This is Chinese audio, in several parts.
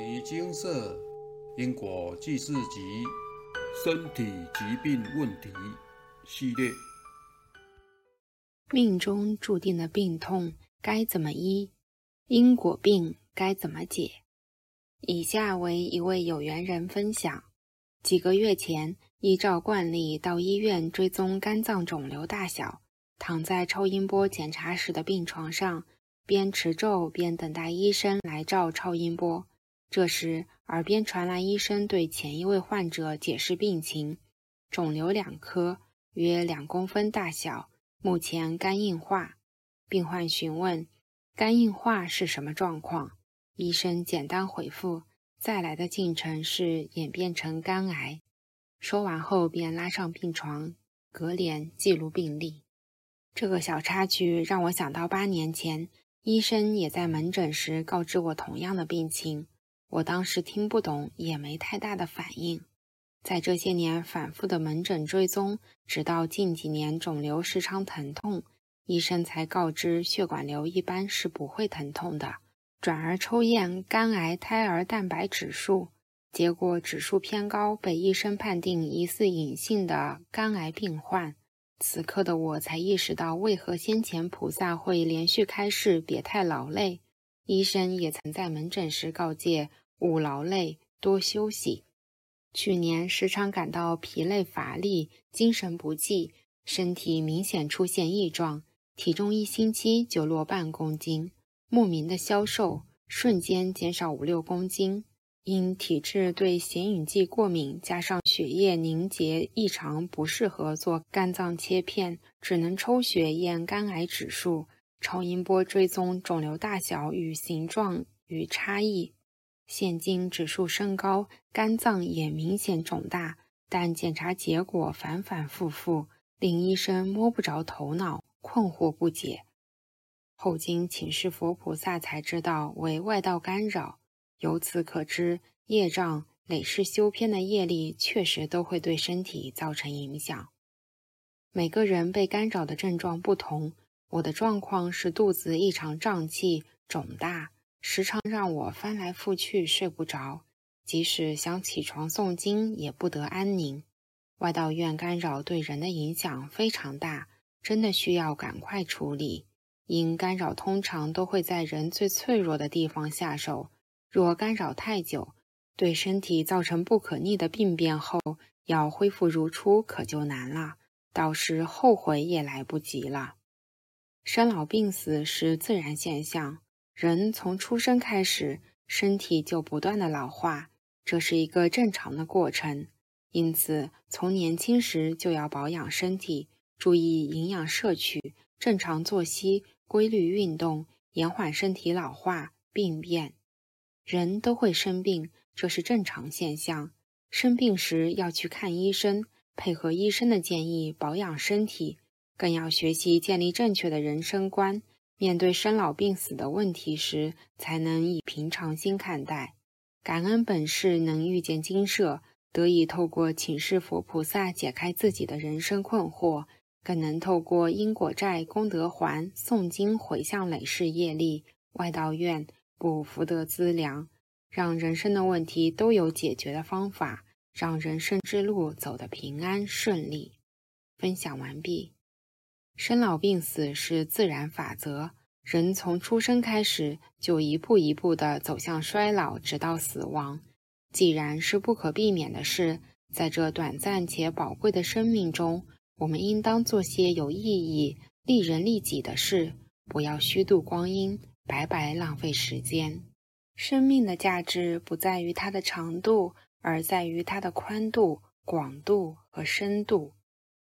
离精舍因果记事集身体疾病问题系列。命中注定的病痛该怎么医？因果病该怎么解？以下为一位有缘人分享：几个月前，依照惯例到医院追踪肝脏肿瘤大小，躺在超音波检查室的病床上，边持咒边等待医生来照超音波。这时，耳边传来医生对前一位患者解释病情：肿瘤两颗，约两公分大小。目前肝硬化，病患询问肝硬化是什么状况，医生简单回复：再来的进程是演变成肝癌。说完后便拉上病床，隔帘记录病历。这个小插曲让我想到八年前，医生也在门诊时告知我同样的病情，我当时听不懂，也没太大的反应。在这些年反复的门诊追踪，直到近几年肿瘤时常疼痛，医生才告知血管瘤一般是不会疼痛的。转而抽验肝癌胎儿蛋白指数，结果指数偏高，被医生判定疑似隐性的肝癌病患。此刻的我才意识到，为何先前菩萨会连续开示别太劳累，医生也曾在门诊时告诫勿劳累，多休息。去年时常感到疲累乏力、精神不济，身体明显出现异状，体重一星期就落半公斤，莫名的消瘦，瞬间减少五六公斤。因体质对显影剂过敏，加上血液凝结异常，不适合做肝脏切片，只能抽血验肝癌指数，超音波追踪肿瘤大小与形状与差异。现今指数升高，肝脏也明显肿大，但检查结果反反复复，令医生摸不着头脑，困惑不解。后经请示佛菩萨，才知道为外道干扰。由此可知，业障累世修偏的业力，确实都会对身体造成影响。每个人被干扰的症状不同，我的状况是肚子异常胀气、肿大。时常让我翻来覆去睡不着，即使想起床诵经也不得安宁。外道院干扰对人的影响非常大，真的需要赶快处理。因干扰通常都会在人最脆弱的地方下手，若干扰太久，对身体造成不可逆的病变后，要恢复如初可就难了，到时后悔也来不及了。生老病死是自然现象。人从出生开始，身体就不断的老化，这是一个正常的过程。因此，从年轻时就要保养身体，注意营养摄取，正常作息，规律运动，延缓身体老化病变。人都会生病，这是正常现象。生病时要去看医生，配合医生的建议保养身体，更要学习建立正确的人生观。面对生老病死的问题时，才能以平常心看待。感恩本世能遇见金舍，得以透过请示佛菩萨解开自己的人生困惑，更能透过因果债、功德还、诵经回向累世业力、外道愿补福德资粮，让人生的问题都有解决的方法，让人生之路走得平安顺利。分享完毕。生老病死是自然法则，人从出生开始就一步一步地走向衰老，直到死亡。既然是不可避免的事，在这短暂且宝贵的生命中，我们应当做些有意义、利人利己的事，不要虚度光阴，白白浪费时间。生命的价值不在于它的长度，而在于它的宽度、广度和深度。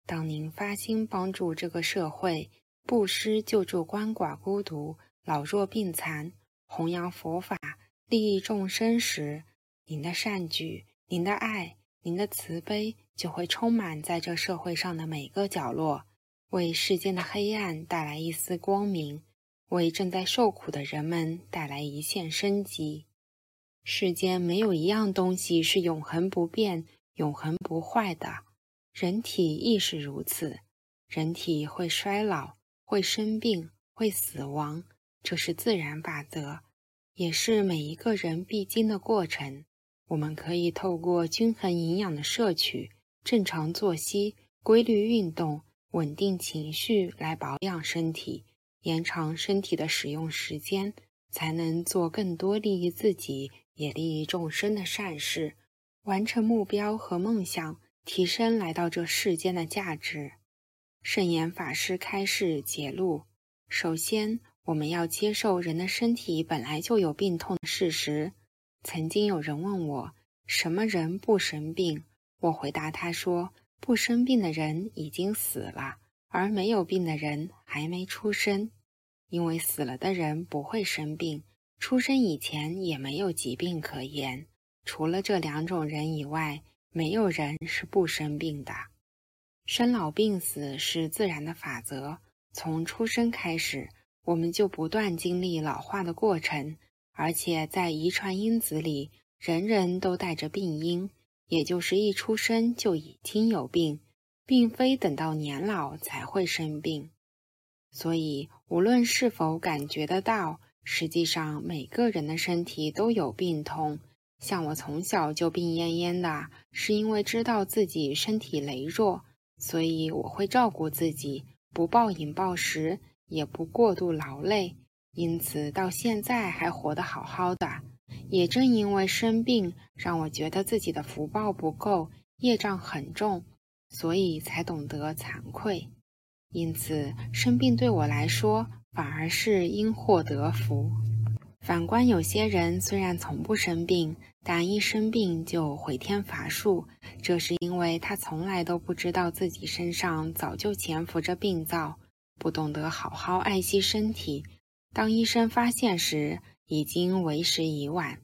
当您发心帮助这个社会，布施救助鳏寡孤独、老弱病残，弘扬佛法，利益众生时，您的善举、您的爱、您的慈悲就会充满在这社会上的每个角落，为世间的黑暗带来一丝光明，为正在受苦的人们带来一线生机。世间没有一样东西是永恒不变、永恒不坏的。人体亦是如此，人体会衰老，会生病，会死亡，这是自然法则。也是每一个人必经的过程。我们可以透过均衡营养的摄取、正常作息、规律运动、稳定情绪来保养身体，延长身体的使用时间，才能做更多利益自己也利益众生的善事，完成目标和梦想，提升来到这世间的价值。圣严法师开示解录：首先，我们要接受人的身体本来就有病痛的事实。曾经有人问我，什么人不生病？我回答他说，不生病的人已经死了，而没有病的人还没出生。因为死了的人不会生病，出生以前也没有疾病可言。除了这两种人以外，没有人是不生病的。生老病死是自然的法则，从出生开始，我们就不断经历老化的过程。而且在遗传因子里，人人都带着病因，也就是一出生就已经有病，并非等到年老才会生病。所以，无论是否感觉得到，实际上每个人的身体都有病痛。像我从小就病恹恹的，是因为知道自己身体羸弱，所以我会照顾自己，不暴饮暴食，也不过度劳累。因此，到现在还活得好好的。也正因为生病，让我觉得自己的福报不够，业障很重，所以才懂得惭愧。因此，生病对我来说反而是因祸得福。反观有些人，虽然从不生病，但一生病就回天乏术，这是因为他从来都不知道自己身上早就潜伏着病灶，不懂得好好爱惜身体。当医生发现时，已经为时已晚。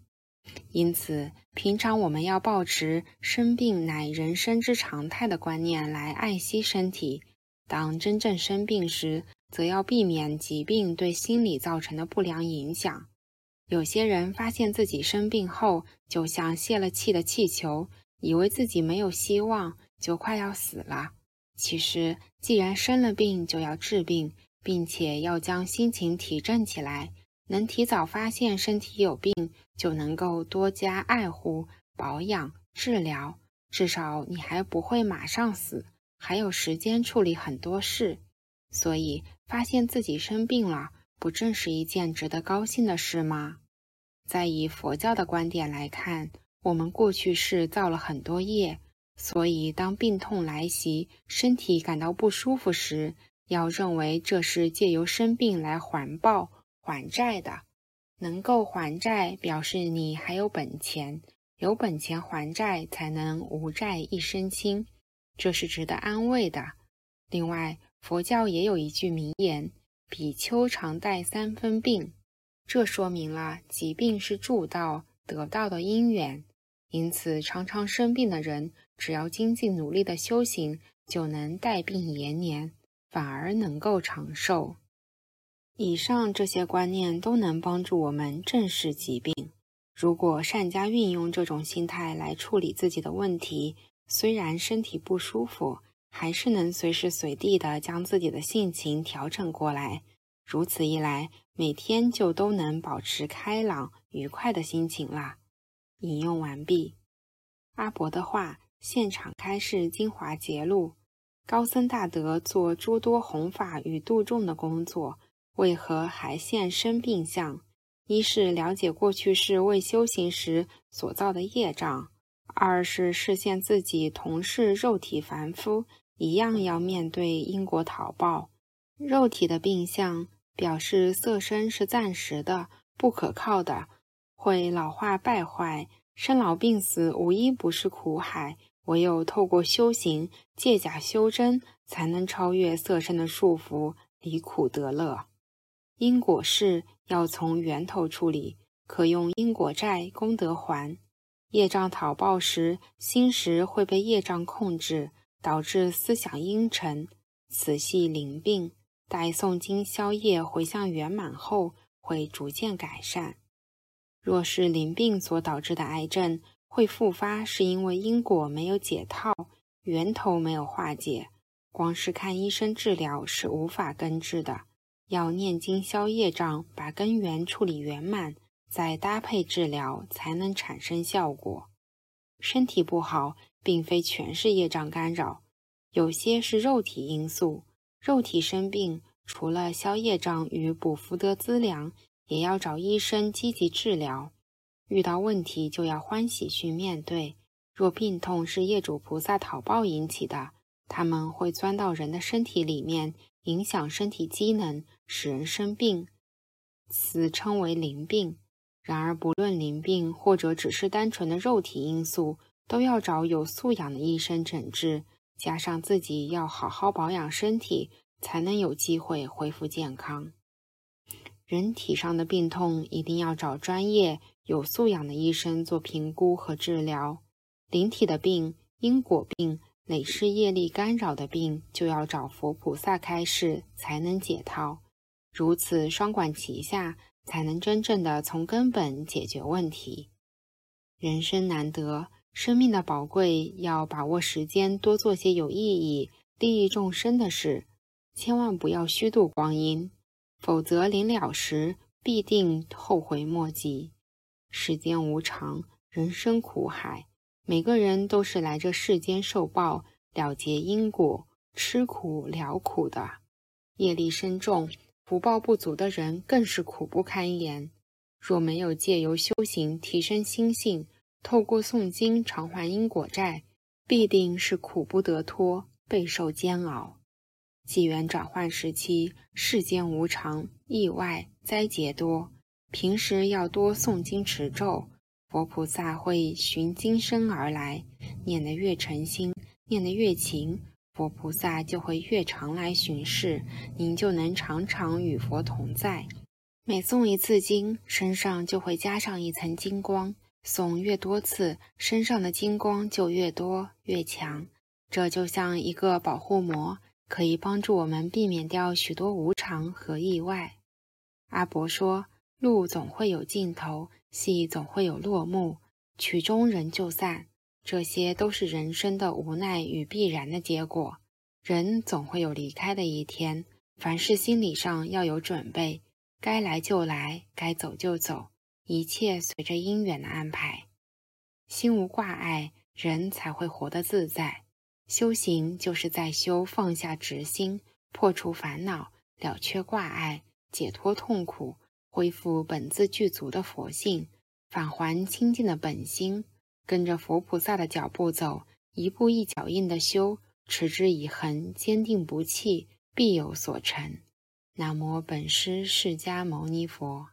因此，平常我们要保持生病乃人生之常态的观念来爱惜身体。当真正生病时，则要避免疾病对心理造成的不良影响。有些人发现自己生病后，就像泄了气的气球，以为自己没有希望，就快要死了。其实，既然生了病，就要治病。并且要将心情提振起来，能提早发现身体有病，就能够多加爱护、保养、治疗。至少你还不会马上死，还有时间处理很多事。所以，发现自己生病了，不正是一件值得高兴的事吗？再以佛教的观点来看，我们过去世造了很多业，所以当病痛来袭，身体感到不舒服时，要认为这是借由生病来还报还债的，能够还债，表示你还有本钱，有本钱还债，才能无债一身轻，这是值得安慰的。另外，佛教也有一句名言：“比丘常带三分病”，这说明了疾病是助道得道的因缘，因此常常生病的人，只要精进努力的修行，就能带病延年。反而能够长寿。以上这些观念都能帮助我们正视疾病。如果善加运用这种心态来处理自己的问题，虽然身体不舒服，还是能随时随地的将自己的性情调整过来。如此一来，每天就都能保持开朗愉快的心情啦。引用完毕。阿伯的话，现场开示精华节录。高僧大德做诸多弘法与度众的工作，为何还现生病相？一是了解过去世未修行时所造的业障；二是示现自己同是肉体凡夫，一样要面对因果讨报。肉体的病相表示色身是暂时的、不可靠的，会老化败坏。生老病死无一不是苦海。唯有透过修行、借假修真，才能超越色身的束缚，离苦得乐。因果事要从源头处理，可用因果债功德还。业障讨报时，心识会被业障控制，导致思想阴沉，此系灵病。待诵经消业回向圆满后，会逐渐改善。若是淋病所导致的癌症，会复发是因为因果没有解套，源头没有化解。光是看医生治疗是无法根治的，要念经消业障，把根源处理圆满，再搭配治疗，才能产生效果。身体不好，并非全是业障干扰，有些是肉体因素。肉体生病，除了消业障与补福德资粮，也要找医生积极治疗。遇到问题就要欢喜去面对。若病痛是业主菩萨讨报引起的，他们会钻到人的身体里面，影响身体机能，使人生病，此称为灵病。然而，不论灵病或者只是单纯的肉体因素，都要找有素养的医生诊治，加上自己要好好保养身体，才能有机会恢复健康。人体上的病痛，一定要找专业、有素养的医生做评估和治疗。灵体的病、因果病、累世业力干扰的病，就要找佛菩萨开示才能解套。如此双管齐下，才能真正的从根本解决问题。人生难得，生命的宝贵，要把握时间，多做些有意义、利益众生的事，千万不要虚度光阴，否则临了时必定后悔莫及。世间无常，人生苦海。每个人都是来这世间受报、了结因果、吃苦了苦的。业力深重、福报不足的人更是苦不堪言。若没有借由修行提升心性，透过诵经偿还因果债，必定是苦不得脱，备受煎熬。纪元转换时期，世间无常，意外灾劫多，平时要多诵经持咒。佛菩萨会寻今生而来，念得越诚心，念得越勤，佛菩萨就会越常来巡视，您就能常常与佛同在。每诵一次经，身上就会加上一层金光，诵越多次，身上的金光就越多越强。这就像一个保护膜，可以帮助我们避免掉许多无常和意外。阿伯说：“路总会有尽头。”戏总会有落幕，曲终人就散，这些都是人生的无奈与必然的结果。人总会有离开的一天，凡事心理上要有准备，该来就来，该走就走，一切随着因缘的安排。心无挂碍，人才会活得自在。修行就是在修放下执心，破除烦恼，了却挂碍，解脱痛苦。恢复本自具足的佛性，返还清净的本心，跟着佛菩萨的脚步走，一步一脚印的修，持之以恒，坚定不弃，必有所成。南无本师释迦牟尼佛。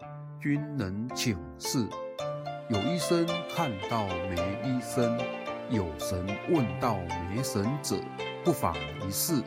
君能请示。有医生看到没医生，有神问到没神者，不妨一试。